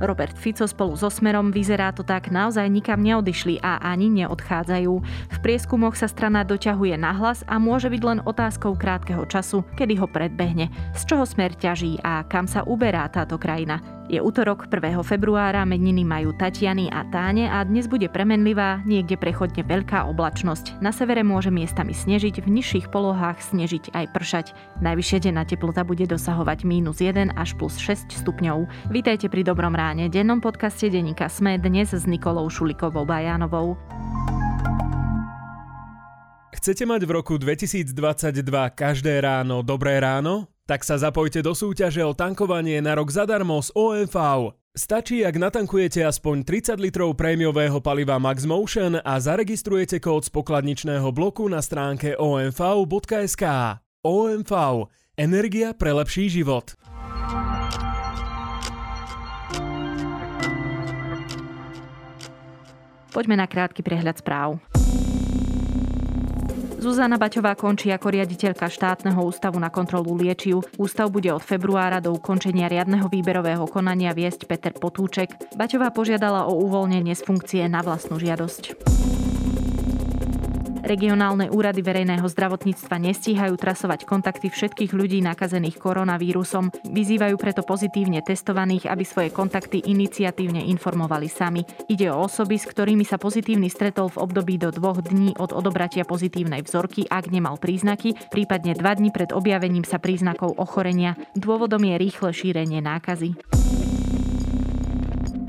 Robert Fico spolu so Smerom vyzerá to tak naozaj nikam neodišli a ani neodchádzajú. V prieskumoch sa strana doťahuje nahlas a môže byť len otázkou krátkeho času, kedy ho predbehne. Z čoho Smer ťaží a kam sa uberá táto krajina? Je útorok 1. februára, meniny majú Tatiany a Táne a dnes bude premenlivá, niekde prechodne veľká oblačnosť. Na severe môže miestami snežiť, v nižších polohách snežiť aj pršať. Najvyššia denná teplota bude dosahovať mínus 1 až plus 6 stupňov. Vítajte pri Dobrom ráne, dennom podcaste Denika Sme dnes s Nikolou Šulikovou Bajánovou. Chcete mať v roku 2022 každé ráno dobré ráno? Tak sa zapojte do súťaže o tankovanie na rok zadarmo z OMV. Stačí, ak natankujete aspoň 30 litrov prémiového paliva Max Motion a zaregistrujete kód z pokladničného bloku na stránke omv.sk. OMV. Energia pre lepší život. Poďme na krátky prehľad správ. Zuzana Baťová končí ako riaditeľka štátneho ústavu na kontrolu liečiv. Ústav bude od februára do ukončenia riadneho výberového konania viesť Peter Potúček. Baťová požiadala o uvoľnenie z funkcie na vlastnú žiadosť. Regionálne úrady verejného zdravotníctva nestíhajú trasovať kontakty všetkých ľudí nakazených koronavírusom. Vyzývajú preto pozitívne testovaných, aby svoje kontakty iniciatívne informovali sami. Ide o osoby, s ktorými sa pozitívny stretol v období do dvoch dní od odobratia pozitívnej vzorky, ak nemal príznaky, prípadne dva dní pred objavením sa príznakov ochorenia. Dôvodom je rýchle šírenie nákazy.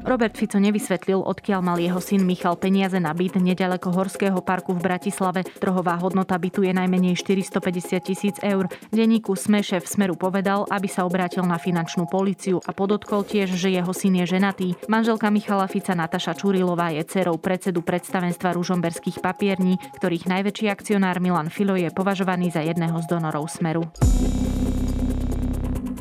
Robert Fico nevysvetlil, odkiaľ mal jeho syn Michal peniaze na byt nedaleko Horského parku v Bratislave. Trhová hodnota bytu je najmenej 450 tisíc eur. Deníku Sme šéf Smeru povedal, aby sa obrátil na finančnú policiu a podotkol tiež, že jeho syn je ženatý. Manželka Michala Fica Nataša Čurilová je dcerou predsedu predstavenstva ružomberských papierní, ktorých najväčší akcionár Milan Filo je považovaný za jedného z donorov Smeru.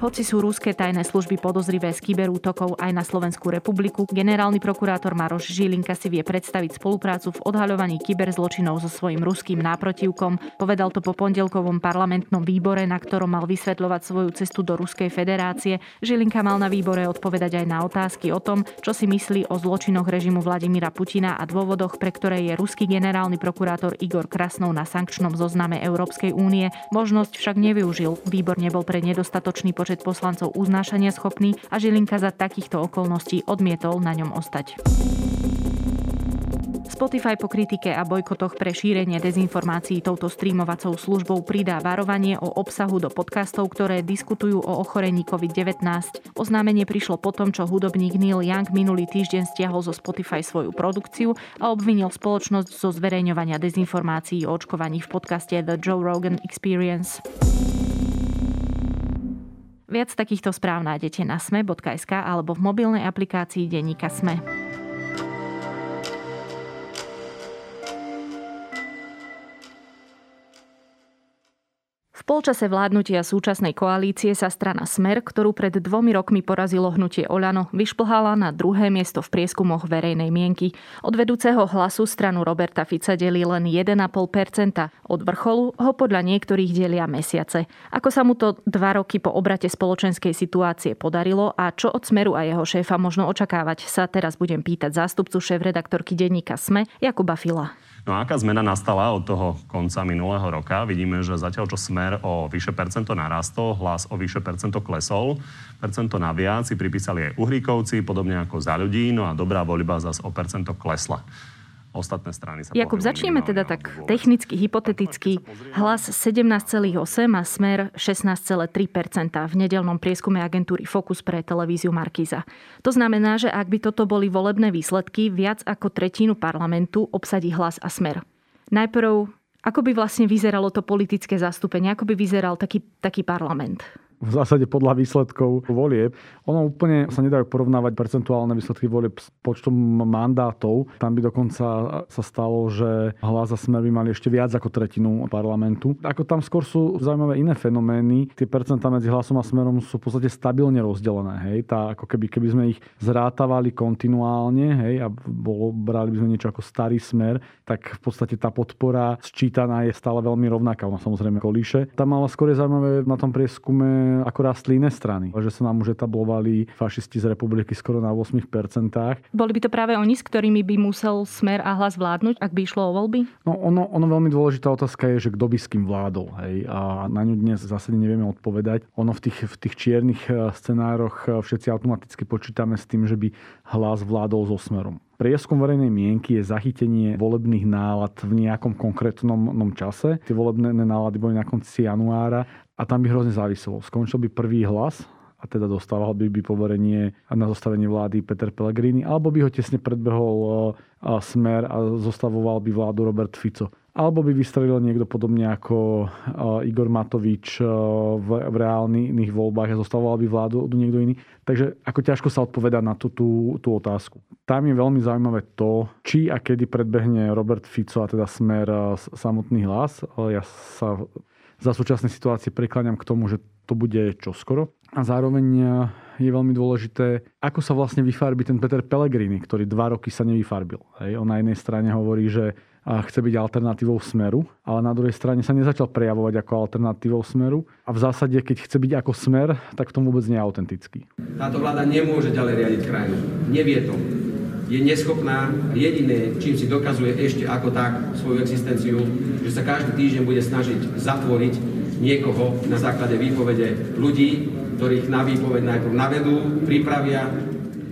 Hoci sú ruské tajné služby podozrivé z kyberútokov aj na Slovenskú republiku, generálny prokurátor Maroš Žilinka si vie predstaviť spoluprácu v odhaľovaní kyberzločinov so svojím ruským náprotivkom. Povedal to po pondelkovom parlamentnom výbore, na ktorom mal vysvetľovať svoju cestu do Ruskej federácie. Žilinka mal na výbore odpovedať aj na otázky o tom, čo si myslí o zločinoch režimu Vladimíra Putina a dôvodoch, pre ktoré je ruský generálny prokurátor Igor Krasnov na sankčnom zozname Európskej únie. Možnosť však nevyužil. Výbor nebol pre nedostatočný počet počet poslancov uznášania schopný a Žilinka za takýchto okolností odmietol na ňom ostať. Spotify po kritike a bojkotoch pre šírenie dezinformácií touto streamovacou službou pridá varovanie o obsahu do podcastov, ktoré diskutujú o ochorení COVID-19. Oznámenie prišlo po tom, čo hudobník Neil Young minulý týždeň stiahol zo Spotify svoju produkciu a obvinil spoločnosť zo zverejňovania dezinformácií o očkovaní v podcaste The Joe Rogan Experience. Viac takýchto správ nájdete na sme.sk alebo v mobilnej aplikácii Denníka Sme. Polčase vládnutia súčasnej koalície sa strana Smer, ktorú pred dvomi rokmi porazilo hnutie Oľano, vyšplhala na druhé miesto v prieskumoch verejnej mienky. Od vedúceho hlasu stranu Roberta Fica delí len 1,5%. Od vrcholu ho podľa niektorých delia mesiace. Ako sa mu to dva roky po obrate spoločenskej situácie podarilo a čo od Smeru a jeho šéfa možno očakávať, sa teraz budem pýtať zástupcu šéf-redaktorky denníka Sme Jakuba Fila. No a aká zmena nastala od toho konca minulého roka? Vidíme, že zatiaľ čo smer o vyše percento narastol, hlas o vyše percento klesol, percento naviac si pripísali aj Uhríkovci, podobne ako za ľudí, no a dobrá voľba zase o percento klesla ostatné strany sa Jakub, začneme teda tak technicky, hypoteticky. Hlas 17,8 a smer 16,3% v nedelnom prieskume agentúry Focus pre televíziu Markíza. To znamená, že ak by toto boli volebné výsledky, viac ako tretinu parlamentu obsadí hlas a smer. Najprv, ako by vlastne vyzeralo to politické zastúpenie, ako by vyzeral taký, taký parlament? V zásade podľa výsledkov volieb. Ono úplne sa nedajú porovnávať percentuálne výsledky volieb s počtom mandátov. Tam by dokonca sa stalo, že hlas a smer by mali ešte viac ako tretinu parlamentu. Ako tam skôr sú zaujímavé iné fenomény. Tie percentá medzi hlasom a smerom sú v podstate stabilne rozdelené. Hej. Tá, ako keby, keby sme ich zrátavali kontinuálne hej, a bolo, brali by sme niečo ako starý smer, tak v podstate tá podpora sčítaná je stále veľmi rovnaká. Ona samozrejme kolíše. Tam ale skôr je zaujímavé na tom prieskume ako rastli iné strany. Že sa nám už etablovali fašisti z republiky skoro na 8%. Boli by to práve oni, s ktorými by musel smer a hlas vládnuť, ak by išlo o voľby? No ono, ono veľmi dôležitá otázka je, že kto by s kým vládol. Hej? A na ňu dnes zase nevieme odpovedať. Ono v tých, v tých čiernych eh, scenároch eh, všetci automaticky počítame s tým, že by hlas vládol so smerom. Prieskum verejnej mienky je zachytenie volebných nálad v nejakom konkrétnom čase. Tie volebné nálady boli na konci januára a tam by hrozne záviselo. Skončil by prvý hlas a teda dostával by, by poverenie na zostavenie vlády Peter Pellegrini, alebo by ho tesne predbehol smer a zostavoval by vládu Robert Fico alebo by vystrelil niekto podobne ako Igor Matovič v, v reálnych voľbách a zostavoval by vládu niekto iný. Takže ako ťažko sa odpoveda na tú, tú, tú otázku. Tam je veľmi zaujímavé to, či a kedy predbehne Robert Fico a teda smer samotný hlas. Ja sa za súčasnej situácie prikláňam k tomu, že to bude čoskoro. A zároveň je veľmi dôležité, ako sa vlastne vyfarbí ten Peter Pellegrini, ktorý dva roky sa nevyfarbil. Hej. On na jednej strane hovorí, že a chce byť alternatívou smeru, ale na druhej strane sa nezačal prejavovať ako alternatívou smeru a v zásade, keď chce byť ako smer, tak v tom vôbec nie je autentický. Táto vláda nemôže ďalej riadiť krajinu. Nevie to. Je neschopná. Jediné, čím si dokazuje ešte ako tak svoju existenciu, že sa každý týždeň bude snažiť zatvoriť niekoho na základe výpovede ľudí, ktorých na výpoveď najprv navedú, pripravia,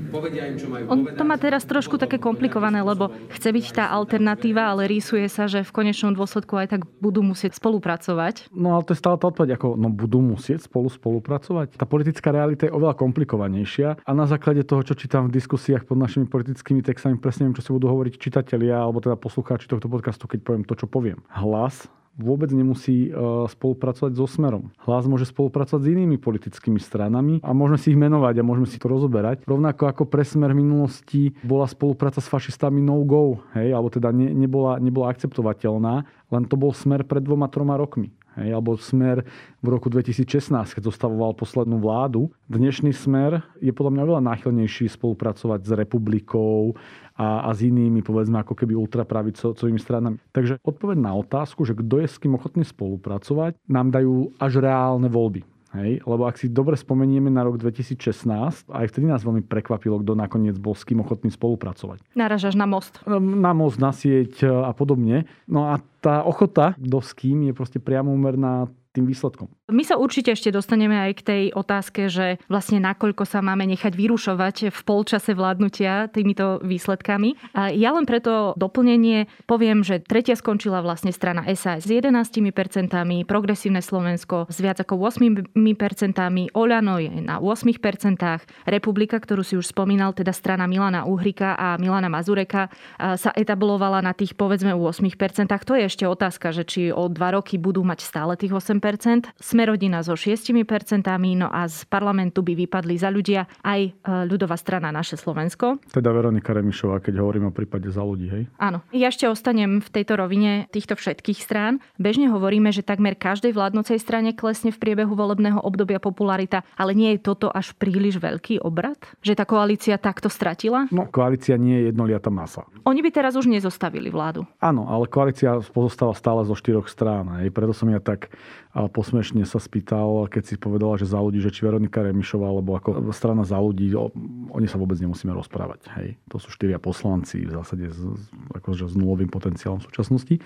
Povedia im, čo majú On povedať. to má teraz trošku také komplikované, lebo chce byť tá alternatíva, ale rýsuje sa, že v konečnom dôsledku aj tak budú musieť spolupracovať. No ale to je stále tá odpoveď, ako no, budú musieť spolu spolupracovať. Tá politická realita je oveľa komplikovanejšia a na základe toho, čo čítam v diskusiách pod našimi politickými textami, presne viem, čo si budú hovoriť čitatelia alebo teda poslucháči tohto podcastu, keď poviem to, čo poviem. Hlas vôbec nemusí e, spolupracovať so Smerom. Hlas môže spolupracovať s inými politickými stranami a môžeme si ich menovať a môžeme si to rozoberať. Rovnako ako pre Smer v minulosti bola spolupráca s fašistami no-go, hej, alebo teda ne, nebola, nebola akceptovateľná, len to bol Smer pred dvoma, troma rokmi. Hej, alebo smer v roku 2016, keď zostavoval poslednú vládu. Dnešný smer je podľa mňa veľa náchylnejší spolupracovať s republikou a, a s inými, povedzme, ako keby ultrapravicovými stranami. Takže odpoveď na otázku, že kto je s kým ochotný spolupracovať, nám dajú až reálne voľby. Hej? Lebo ak si dobre spomenieme na rok 2016, aj vtedy nás veľmi prekvapilo, kto nakoniec bol s kým ochotný spolupracovať. Naražaš na most. Na most, na sieť a podobne. No a tá ochota, kto s kým, je proste priamo úmerná tým výsledkom. My sa určite ešte dostaneme aj k tej otázke, že vlastne nakoľko sa máme nechať vyrušovať v polčase vládnutia týmito výsledkami. A ja len preto doplnenie poviem, že tretia skončila vlastne strana SAS s 11%, Progresívne Slovensko s viac ako 8%, Oľano je na 8%, Republika, ktorú si už spomínal, teda strana Milana Uhrika a Milana Mazureka sa etablovala na tých povedzme 8%. To je ešte otázka, že či o dva roky budú mať stále tých 8%. Smerodina so 6%, no a z parlamentu by vypadli za ľudia aj e, ľudová strana Naše Slovensko. Teda Veronika Remišová, keď hovoríme o prípade za ľudí, hej? Áno. Ja ešte ostanem v tejto rovine týchto všetkých strán. Bežne hovoríme, že takmer každej vládnocej strane klesne v priebehu volebného obdobia popularita, ale nie je toto až príliš veľký obrad? Že tá koalícia takto stratila? No, koalícia nie je jednoliatá masa. Oni by teraz už nezostavili vládu. Áno, ale koalícia pozostáva stále zo štyroch strán. Hej. Preto som ja tak posmešne sa spýtal, keď si povedala, že za ľudí, že či Veronika Remišová, alebo ako strana za ľudí, o, oni sa vôbec nemusíme rozprávať. Hej. To sú štyria poslanci v zásade s, akože s nulovým potenciálom v súčasnosti.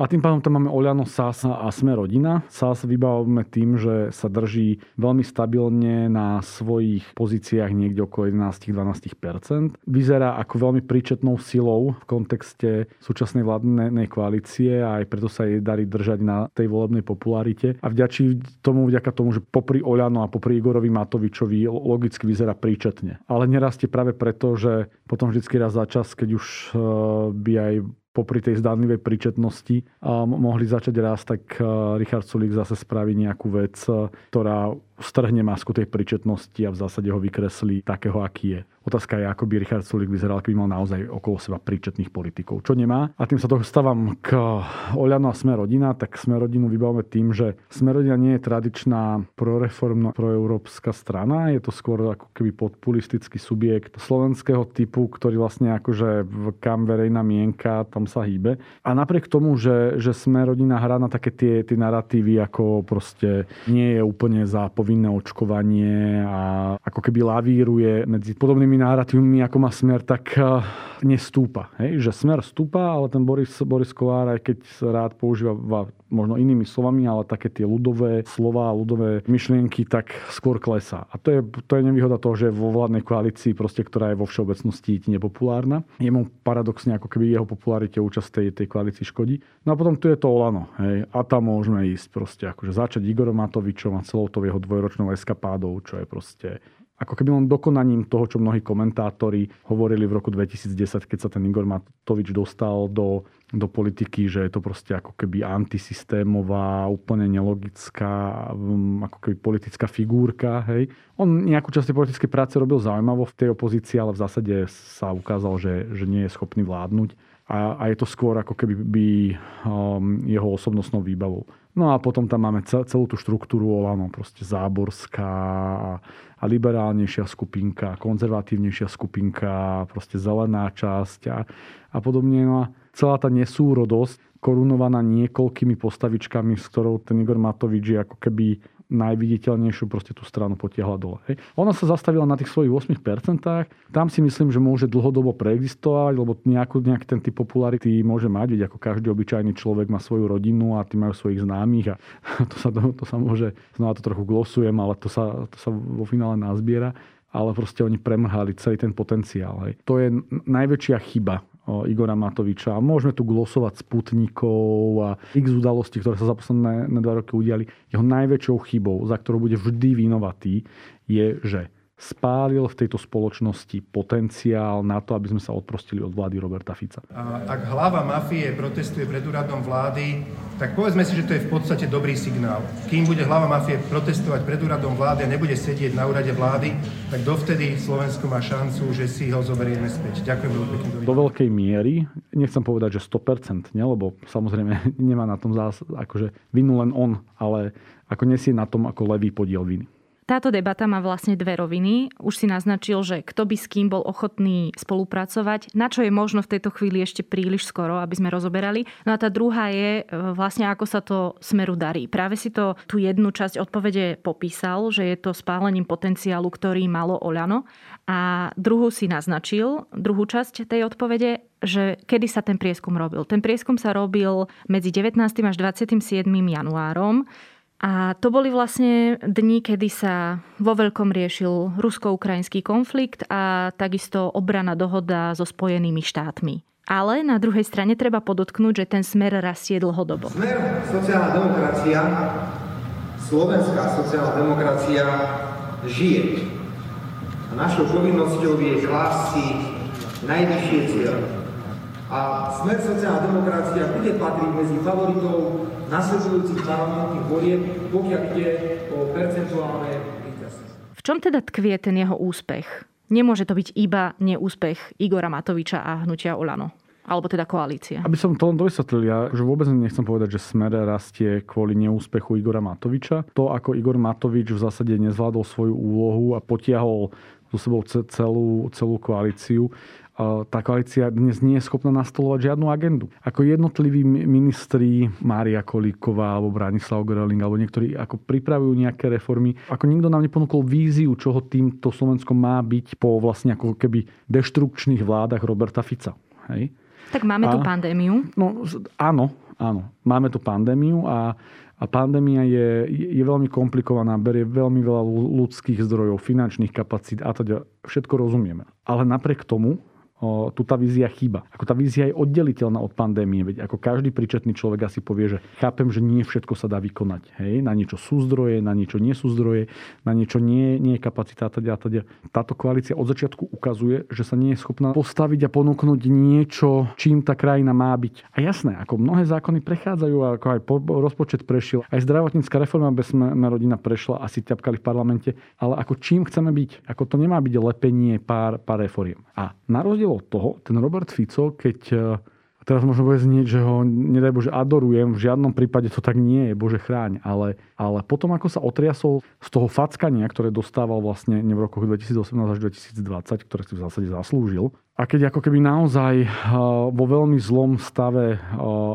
A tým pádom tam máme Oľano, SAS a Sme rodina. SAS vybavujeme tým, že sa drží veľmi stabilne na svojich pozíciách niekde okolo 11-12%. Vyzerá ako veľmi príčetnou silou v kontexte súčasnej vládnej koalície a aj preto sa jej darí držať na tej volebnej popularite. A vďačí tomu vďaka tomu, že popri Oľano a popri Igorovi Matovičovi logicky vyzerá príčetne. Ale nerastie práve preto, že potom vždycky raz za čas, keď už eh, by aj popri tej zdánlivej príčetnosti mohli začať rásť, tak eh, Richard Sulik zase spraví nejakú vec, eh, ktorá strhne masku tej príčetnosti a v zásade ho vykreslí takého, aký je. Otázka je, ako by Richard Sulik vyzeral, keby mal naozaj okolo seba príčetných politikov, čo nemá. A tým sa dostávam k Oľano a Sme rodina, tak Sme rodinu vybavíme tým, že Sme rodina nie je tradičná proreformná proeurópska strana, je to skôr ako keby populistický subjekt slovenského typu, ktorý vlastne akože kam verejná mienka, tam sa hýbe. A napriek tomu, že, že Sme rodina hrá na také tie, tie narratívy, ako proste nie je úplne za povinné očkovanie a ako keby lavíruje medzi podobnými narratívmi, ako má smer, tak eh, nestúpa. Hej? Že smer stúpa, ale ten Boris, Boris Kolár, aj keď rád používa možno inými slovami, ale také tie ľudové slova, ľudové myšlienky, tak skôr klesá. A to je, to je nevýhoda toho, že vo vládnej koalícii, proste, ktorá je vo všeobecnosti nepopulárna. Jemu paradoxne ako keby jeho popularite účasť tej, tej koalícii škodí. No a potom tu je to Olano. Hej. A tam môžeme ísť proste, akože začať Igorom Matovičom a celou to jeho dvojročnou eskapádou, čo je proste ako keby len dokonaním toho, čo mnohí komentátori hovorili v roku 2010, keď sa ten Igor Matovič dostal do, do politiky, že je to proste ako keby antisystémová, úplne nelogická, um, ako keby politická figúrka. Hej. On nejakú časť politickej práce robil zaujímavo v tej opozícii, ale v zásade sa ukázal, že, že nie je schopný vládnuť. A, a je to skôr ako keby by um, jeho osobnostnou výbavou. No a potom tam máme celú tú štruktúru Olano, proste záborská a liberálnejšia skupinka, konzervatívnejšia skupinka, proste zelená časť a, a podobne. No a celá tá nesúrodosť korunovaná niekoľkými postavičkami, s ktorou ten Igor Matovič je ako keby najviditeľnejšiu proste tú stranu potiahla dole. Hej. Ona sa zastavila na tých svojich 8%. Tam si myslím, že môže dlhodobo preexistovať, lebo nejakú, nejaký ten typ popularity môže mať, veď ako každý obyčajný človek má svoju rodinu a tí majú svojich známych a to sa, to, to sa môže, znova to trochu glosujem, ale to sa, to sa vo finále nazbiera ale proste oni premrhali celý ten potenciál. Hej. To je najväčšia chyba Igora Matoviča. Môžeme tu glosovať sputnikov a x udalostí, ktoré sa za posledné dva roky udiali. Jeho najväčšou chybou, za ktorú bude vždy vinovatý, je, že spálil v tejto spoločnosti potenciál na to, aby sme sa odprostili od vlády Roberta Fica. Ak hlava mafie protestuje pred úradom vlády, tak povedzme si, že to je v podstate dobrý signál. Kým bude hlava mafie protestovať pred úradom vlády a nebude sedieť na úrade vlády, tak dovtedy Slovensko má šancu, že si ho zoberieme späť. Ďakujem veľmi pekne. Do veľkej miery, nechcem povedať, že 100%, ne? lebo samozrejme nemá na tom zás, akože vinu len on, ale ako nesie na tom ako levý podiel viny. Táto debata má vlastne dve roviny. Už si naznačil, že kto by s kým bol ochotný spolupracovať, na čo je možno v tejto chvíli ešte príliš skoro, aby sme rozoberali. No a tá druhá je e, vlastne, ako sa to smeru darí. Práve si to tú jednu časť odpovede popísal, že je to spálením potenciálu, ktorý malo Oľano. A druhú si naznačil, druhú časť tej odpovede, že kedy sa ten prieskum robil. Ten prieskum sa robil medzi 19. až 27. januárom. A to boli vlastne dni, kedy sa vo veľkom riešil rusko-ukrajinský konflikt a takisto obrana dohoda so Spojenými štátmi. Ale na druhej strane treba podotknúť, že ten smer rastie dlhodobo. Smer sociálna demokracia, slovenská sociálna demokracia žije. A našou povinnosťou je si najvyššie cieľe a Smer sociálna demokracia bude patriť medzi favoritov nasledujúcich parlamentných volieb, pokiaľ ide o percentuálne víťazstvo. V čom teda tkvie ten jeho úspech? Nemôže to byť iba neúspech Igora Matoviča a hnutia Olano alebo teda koalícia. Aby som to len dovysvetlil, ja že vôbec nechcem povedať, že Smer rastie kvôli neúspechu Igora Matoviča. To, ako Igor Matovič v zásade nezvládol svoju úlohu a potiahol so sebou celú, celú koalíciu, tá koalícia dnes nie je schopná nastolovať žiadnu agendu. Ako jednotliví ministri, Mária Kolíková alebo Branislav Greling alebo niektorí ako pripravujú nejaké reformy, ako nikto nám neponúkol víziu, čoho týmto Slovenskom má byť po vlastne ako keby deštrukčných vládach Roberta Fica. Hej? Tak máme a, tu pandémiu. No, áno, áno. Máme tu pandémiu a a pandémia je, je veľmi komplikovaná, berie veľmi veľa ľudských zdrojov, finančných kapacít a teda všetko rozumieme. Ale napriek tomu tu tá vízia chýba. Ako tá vízia je oddeliteľná od pandémie, veď ako každý príčetný človek asi povie, že chápem, že nie všetko sa dá vykonať. Hej? Na niečo sú zdroje, na niečo nie sú zdroje, na niečo nie, nie je kapacita a teda, teda. Táto koalícia od začiatku ukazuje, že sa nie je schopná postaviť a ponúknuť niečo, čím tá krajina má byť. A jasné, ako mnohé zákony prechádzajú, ako aj po, rozpočet prešiel, aj zdravotnícka reforma bez rodina prešla, asi ťapkali v parlamente, ale ako čím chceme byť? Ako to nemá byť lepenie pár, pár reforiem. A na rozdiel od toho, ten Robert Fico, keď e, teraz možno bude znieť, že ho, nedaj Bože, adorujem, v žiadnom prípade to tak nie je, Bože chráň, ale, ale potom, ako sa otriasol z toho fackania, ktoré dostával vlastne v rokoch 2018 až 2020, ktoré si v zásade zaslúžil, a keď ako keby naozaj vo veľmi zlom stave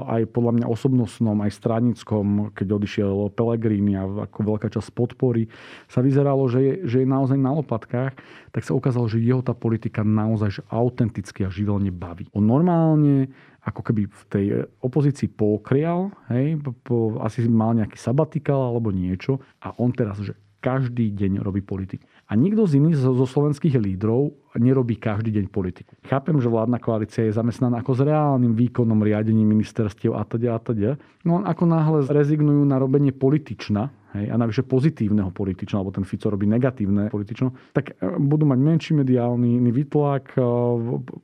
aj podľa mňa osobnostnom, aj stranickom, keď odišiel Pelegrini a ako veľká časť podpory, sa vyzeralo, že je, že je naozaj na lopatkách, tak sa ukázalo, že jeho tá politika naozaj že autenticky a živelne baví. On normálne ako keby v tej opozícii pokrial, hej, po, asi mal nejaký sabatikal alebo niečo a on teraz, že každý deň robí politiku. A nikto z iných zo, slovenských lídrov nerobí každý deň politiku. Chápem, že vládna koalícia je zamestnaná ako s reálnym výkonom riadení ministerstiev a teda a teda. No ako náhle rezignujú na robenie politična, hej, a navyše pozitívneho politična, alebo ten Fico robí negatívne politično, tak e, budú mať menší mediálny vytlak, e,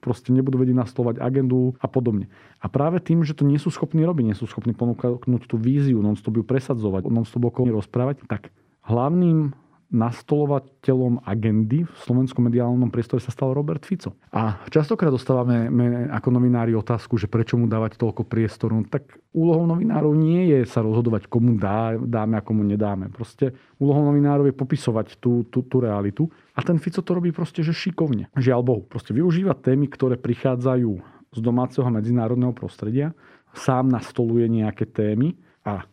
proste nebudú vedieť nastolovať agendu a podobne. A práve tým, že to nie sú schopní robiť, nie sú schopní ponúknuť tú víziu, non-stop ju presadzovať, non-stop okolo rozprávať, tak hlavným nastolovateľom agendy v slovenskom mediálnom priestore sa stal Robert Fico. A častokrát dostávame ako novinári otázku, že prečo mu dávať toľko priestoru. No tak úlohou novinárov nie je sa rozhodovať, komu dá, dáme a komu nedáme. Proste úlohou novinárov je popisovať tú, tú, tú realitu. A ten Fico to robí proste, že šikovne. Žiaľ Bohu. Proste využíva témy, ktoré prichádzajú z domáceho medzinárodného prostredia, sám nastoluje nejaké témy a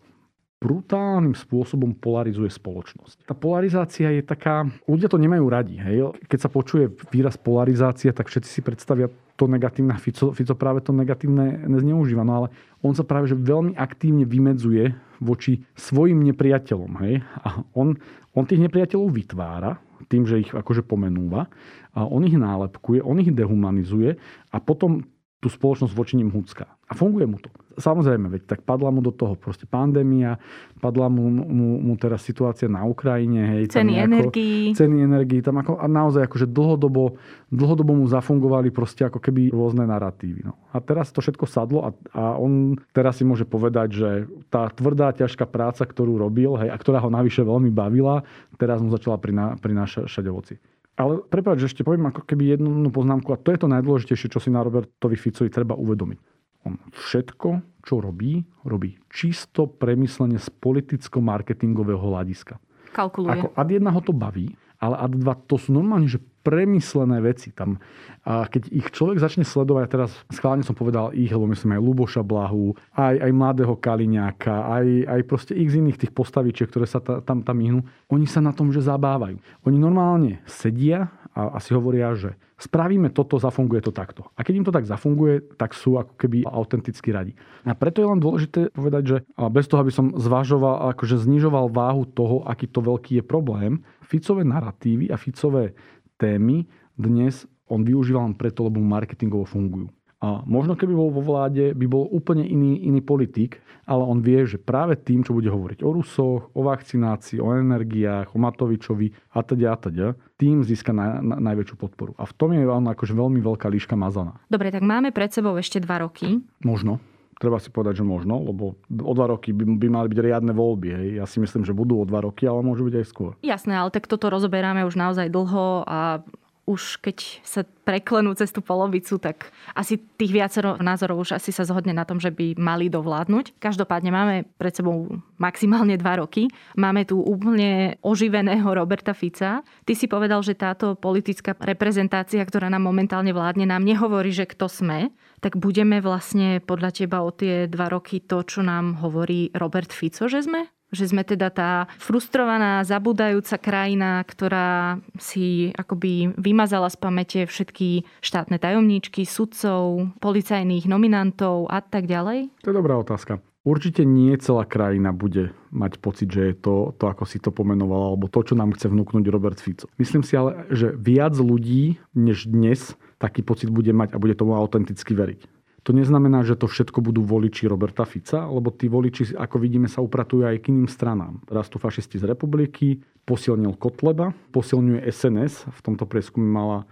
brutálnym spôsobom polarizuje spoločnosť. Tá polarizácia je taká... Ľudia to nemajú radi. Hej? Keď sa počuje výraz polarizácia, tak všetci si predstavia to negatívne. Fico, Fico práve to negatívne nezneužíva. No ale on sa práve že veľmi aktívne vymedzuje voči svojim nepriateľom. Hej? A on, on tých nepriateľov vytvára tým, že ich akože pomenúva. A on ich nálepkuje, on ich dehumanizuje a potom tú spoločnosť voči ním húcka. A funguje mu to. Samozrejme, veď tak padla mu do toho proste pandémia, padla mu, mu, mu teraz situácia na Ukrajine. Hej, ceny energii. Ceny energii. Tam ako, a naozaj akože dlhodobo, dlhodobo mu zafungovali proste ako keby rôzne narratívy. No. A teraz to všetko sadlo a, a on teraz si môže povedať, že tá tvrdá, ťažká práca, ktorú robil, hej, a ktorá ho navyše veľmi bavila, teraz mu začala prinášať ovoci. Ale prepáč, že ešte poviem ako keby jednu poznámku a to je to najdôležitejšie, čo si na Robertovi Ficovi treba uvedomiť. On všetko, čo robí, robí čisto premyslenie z politicko-marketingového hľadiska. Kalkuluje. Ako ad jedna ho to baví, ale ad dva to sú normálne, že premyslené veci. Tam, a keď ich človek začne sledovať, teraz schválne som povedal ich, lebo myslím aj Luboša Blahu, aj, aj mladého Kaliňáka, aj, aj proste ich z iných tých postavičiek, ktoré sa ta, tam, tam myhnú, oni sa na tom, že zabávajú. Oni normálne sedia a, a si hovoria, že spravíme toto, zafunguje to takto. A keď im to tak zafunguje, tak sú ako keby autenticky radi. A preto je len dôležité povedať, že bez toho, aby som zvažoval, akože znižoval váhu toho, aký to veľký je problém, Ficové narratívy a Ficové témy dnes on využíva len preto, lebo marketingovo fungujú. A možno keby bol vo vláde, by bol úplne iný, iný politik, ale on vie, že práve tým, čo bude hovoriť o Rusoch, o vakcinácii, o energiách, o Matovičovi a teda a teda, tým získa na, na, najväčšiu podporu. A v tom je on akože veľmi veľká líška mazaná. Dobre, tak máme pred sebou ešte dva roky. Možno treba si povedať, že možno, lebo o dva roky by, by mali byť riadne voľby. Hej. Ja si myslím, že budú o dva roky, ale môžu byť aj skôr. Jasné, ale tak toto rozoberáme už naozaj dlho a už keď sa preklenú cez tú polovicu, tak asi tých viacero názorov už asi sa zhodne na tom, že by mali dovládnuť. Každopádne máme pred sebou maximálne dva roky. Máme tu úplne oživeného Roberta Fica. Ty si povedal, že táto politická reprezentácia, ktorá nám momentálne vládne, nám nehovorí, že kto sme, tak budeme vlastne podľa teba o tie dva roky to, čo nám hovorí Robert Fico, že sme? Že sme teda tá frustrovaná, zabúdajúca krajina, ktorá si akoby vymazala z pamäte všetky štátne tajomníčky, sudcov, policajných nominantov a tak ďalej? To je dobrá otázka. Určite nie celá krajina bude mať pocit, že je to, to, ako si to pomenoval, alebo to, čo nám chce vnúknuť Robert Fico. Myslím si ale, že viac ľudí než dnes taký pocit bude mať a bude tomu autenticky veriť. To neznamená, že to všetko budú voliči Roberta Fica, lebo tí voliči, ako vidíme, sa upratujú aj k iným stranám. Rastú fašisti z republiky, posilnil Kotleba, posilňuje SNS, v tomto prieskume mala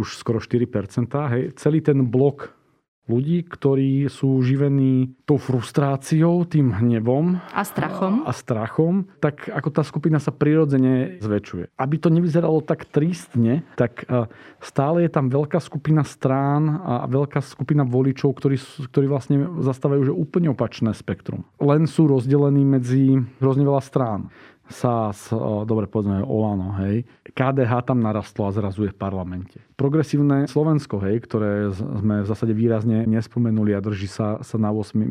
už skoro 4%. Hej. Celý ten blok ľudí, ktorí sú živení tou frustráciou, tým hnevom a strachom. a strachom, tak ako tá skupina sa prirodzene zväčšuje. Aby to nevyzeralo tak tristne, tak stále je tam veľká skupina strán a veľká skupina voličov, ktorí, ktorí vlastne zastávajú že úplne opačné spektrum. Len sú rozdelení medzi hrozne veľa strán SAS, dobre povedzme Olano, hej. KDH tam narastlo a zrazu je v parlamente. Progresívne Slovensko, hej, ktoré sme v zásade výrazne nespomenuli a drží sa, sa na 8%.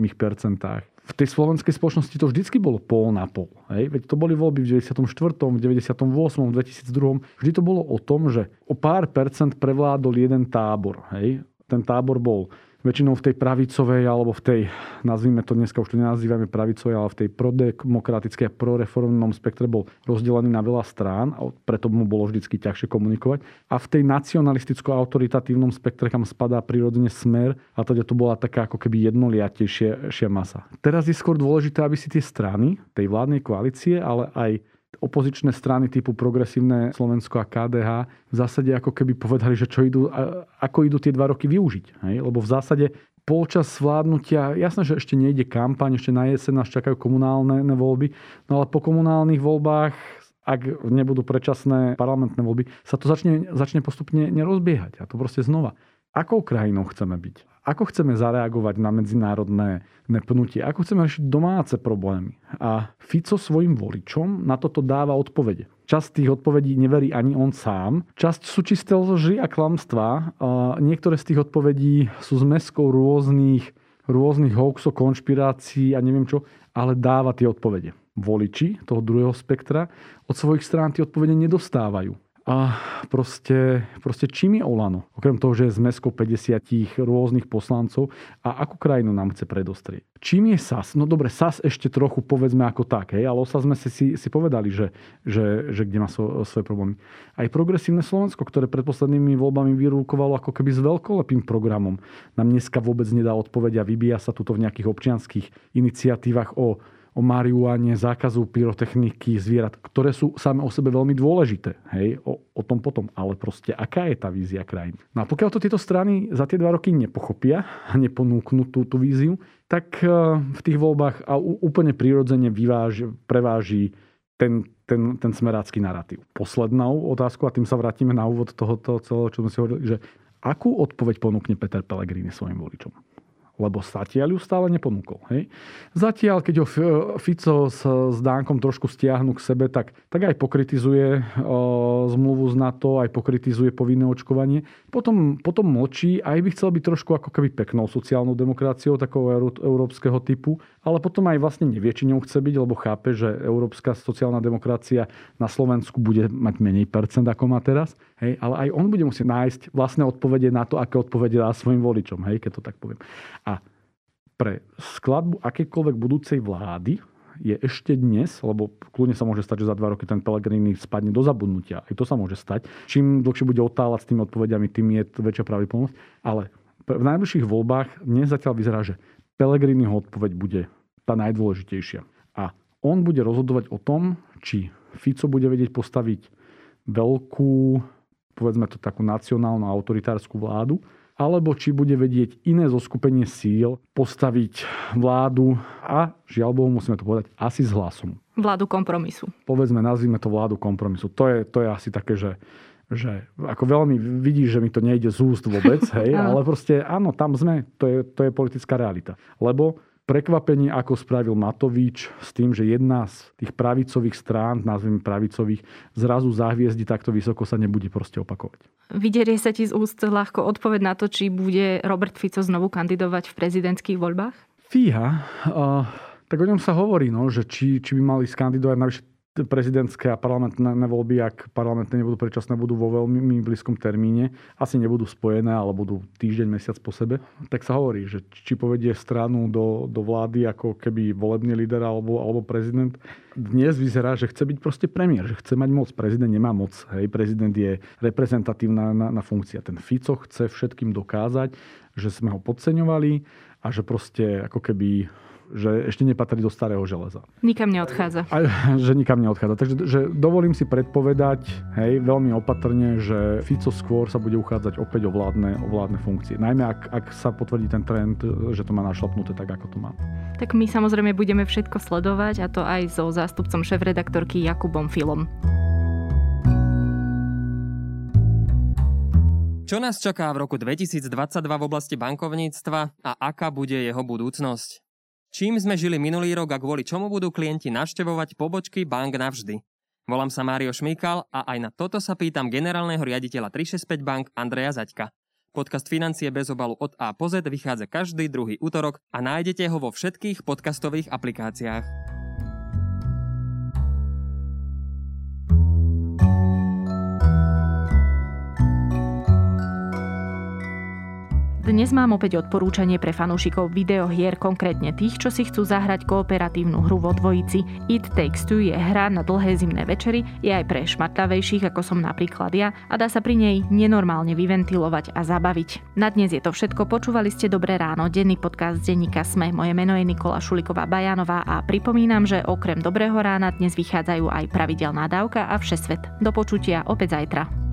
V tej slovenskej spoločnosti to vždycky bolo pol na pol. Hej? Veď to boli voľby v 94., v 98., v 2002. Vždy to bolo o tom, že o pár percent prevládol jeden tábor. Hej? Ten tábor bol väčšinou v tej pravicovej alebo v tej, nazvime to dneska už to nenazývame pravicovej, ale v tej prodemokratickej a proreformnom spektre bol rozdelený na veľa strán a preto mu bolo vždy ťažšie komunikovať. A v tej nacionalisticko-autoritatívnom spektre, kam spadá prirodzene smer, a teda to bola taká ako keby jednoliatejšia masa. Teraz je skôr dôležité, aby si tie strany tej vládnej koalície, ale aj opozičné strany typu Progresívne Slovensko a KDH v zásade ako keby povedali, že čo idú, ako idú tie dva roky využiť. Hej? Lebo v zásade počas vládnutia, jasné, že ešte nejde kampaň, ešte na jeseň nás čakajú komunálne voľby, no ale po komunálnych voľbách ak nebudú predčasné parlamentné voľby, sa to začne, začne postupne nerozbiehať. A to proste znova. Akou krajinou chceme byť? Ako chceme zareagovať na medzinárodné nepnutie? Ako chceme riešiť domáce problémy? A Fico svojim voličom na toto dáva odpovede. Časť tých odpovedí neverí ani on sám. Časť sú čisté lži a klamstvá. Niektoré z tých odpovedí sú zmeskou rôznych, rôznych hoaxov, konšpirácií a neviem čo, ale dáva tie odpovede. Voliči toho druhého spektra od svojich strán tie odpovede nedostávajú. A proste, proste čím je Olano? Okrem toho, že je zmesko 50 rôznych poslancov a akú krajinu nám chce predostrieť? Čím je SAS? No dobre, SAS ešte trochu povedzme ako tak, hej, ale o SAS sme si, si, povedali, že, že, že kde má svo, svoje problémy. Aj progresívne Slovensko, ktoré pred poslednými voľbami vyrúkovalo ako keby s veľkolepým programom, nám dneska vôbec nedá odpoveď a vybíja sa tuto v nejakých občianských iniciatívach o o marihuane, zákazu pyrotechniky zvierat, ktoré sú same o sebe veľmi dôležité. Hej, o, o tom potom. Ale proste, aká je tá vízia krajín? No a pokiaľ to tieto strany za tie dva roky nepochopia a neponúknú tú, tú víziu, tak eh, v tých voľbách a úplne prirodzene vyváži, preváži ten, ten, ten smerácky narratív. Poslednou otázku, a tým sa vrátime na úvod tohoto celého, čo sme si hovorili, že akú odpoveď ponúkne Peter Pellegrini svojim voličom? Lebo zatiaľ ju stále neponúkol. Hej. Zatiaľ, keď ho Fico s, s Dánkom trošku stiahnu k sebe, tak, tak aj pokritizuje o, zmluvu z NATO, aj pokritizuje povinné očkovanie. Potom, potom mlčí, aj by chcel byť trošku ako keby peknou sociálnou demokraciou, takou európskeho typu, ale potom aj vlastne nevie, či ňou chce byť, lebo chápe, že európska sociálna demokracia na Slovensku bude mať menej percent, ako má teraz. Hej, ale aj on bude musieť nájsť vlastné odpovede na to, aké odpovede dá svojim voličom, hej, keď to tak poviem. Pre skladbu akékoľvek budúcej vlády je ešte dnes, lebo kľudne sa môže stať, že za dva roky ten Pellegrini spadne do zabudnutia. Aj to sa môže stať. Čím dlhšie bude otáľať s tými odpovediami, tým je väčšia pravdepodobnosť. Ale v najbližších voľbách dnes zatiaľ vyzerá, že Pellegriniho odpoveď bude tá najdôležitejšia. A on bude rozhodovať o tom, či Fico bude vedieť postaviť veľkú, povedzme to takú nacionálnu autoritárskú vládu, alebo či bude vedieť iné zoskupenie síl postaviť vládu a, žiaľ Bohu, musíme to povedať, asi s hlasom. Vládu kompromisu. Povedzme, nazvime to vládu kompromisu. To je, to je asi také, že že ako veľmi vidíš, že mi to nejde z úst vôbec, hej, ale proste áno, tam sme, to je, to je politická realita. Lebo prekvapenie, ako spravil Matovič s tým, že jedna z tých pravicových strán, nazvime pravicových, zrazu zahviezdi takto vysoko sa nebude proste opakovať. Vyderie sa ti z úst ľahko odpoveď na to, či bude Robert Fico znovu kandidovať v prezidentských voľbách? Fíha. Uh, tak o ňom sa hovorí, no, že či, či by mali skandidovať. Navyše prezidentské a parlamentné voľby, ak parlamentné nebudú predčasné, budú vo veľmi blízkom termíne, asi nebudú spojené, ale budú týždeň, mesiac po sebe, tak sa hovorí, že či povedie stranu do, do vlády ako keby volebný líder alebo, alebo prezident. Dnes vyzerá, že chce byť proste premiér, že chce mať moc. Prezident nemá moc. Hej. Prezident je reprezentatívna na, na funkcia. Ten Fico chce všetkým dokázať, že sme ho podceňovali a že proste ako keby že ešte nepatrí do starého železa. Nikam neodchádza. A, že nikam neodchádza. Takže že dovolím si predpovedať hej, veľmi opatrne, že Fico skôr sa bude uchádzať opäť o vládne, o vládne funkcie. Najmä ak, ak sa potvrdí ten trend, že to má našlapnuté tak, ako to má. Tak my samozrejme budeme všetko sledovať a to aj so zástupcom šéf-redaktorky Jakubom Filom. Čo nás čaká v roku 2022 v oblasti bankovníctva a aká bude jeho budúcnosť? Čím sme žili minulý rok a kvôli čomu budú klienti navštevovať pobočky bank navždy? Volám sa Mário Šmíkal a aj na toto sa pýtam generálneho riaditeľa 365 bank Andreja Zaďka. Podcast Financie bez obalu od A po Z vychádza každý druhý útorok a nájdete ho vo všetkých podcastových aplikáciách. Dnes mám opäť odporúčanie pre fanúšikov videohier, konkrétne tých, čo si chcú zahrať kooperatívnu hru vo dvojici. It Takes Two je hra na dlhé zimné večery, je aj pre šmatľavejších, ako som napríklad ja, a dá sa pri nej nenormálne vyventilovať a zabaviť. Na dnes je to všetko, počúvali ste Dobré ráno, denný podcast denníka Sme. Moje meno je Nikola Šuliková Bajanová a pripomínam, že okrem Dobrého rána dnes vychádzajú aj pravidelná dávka a Všesvet. Do počutia opäť zajtra.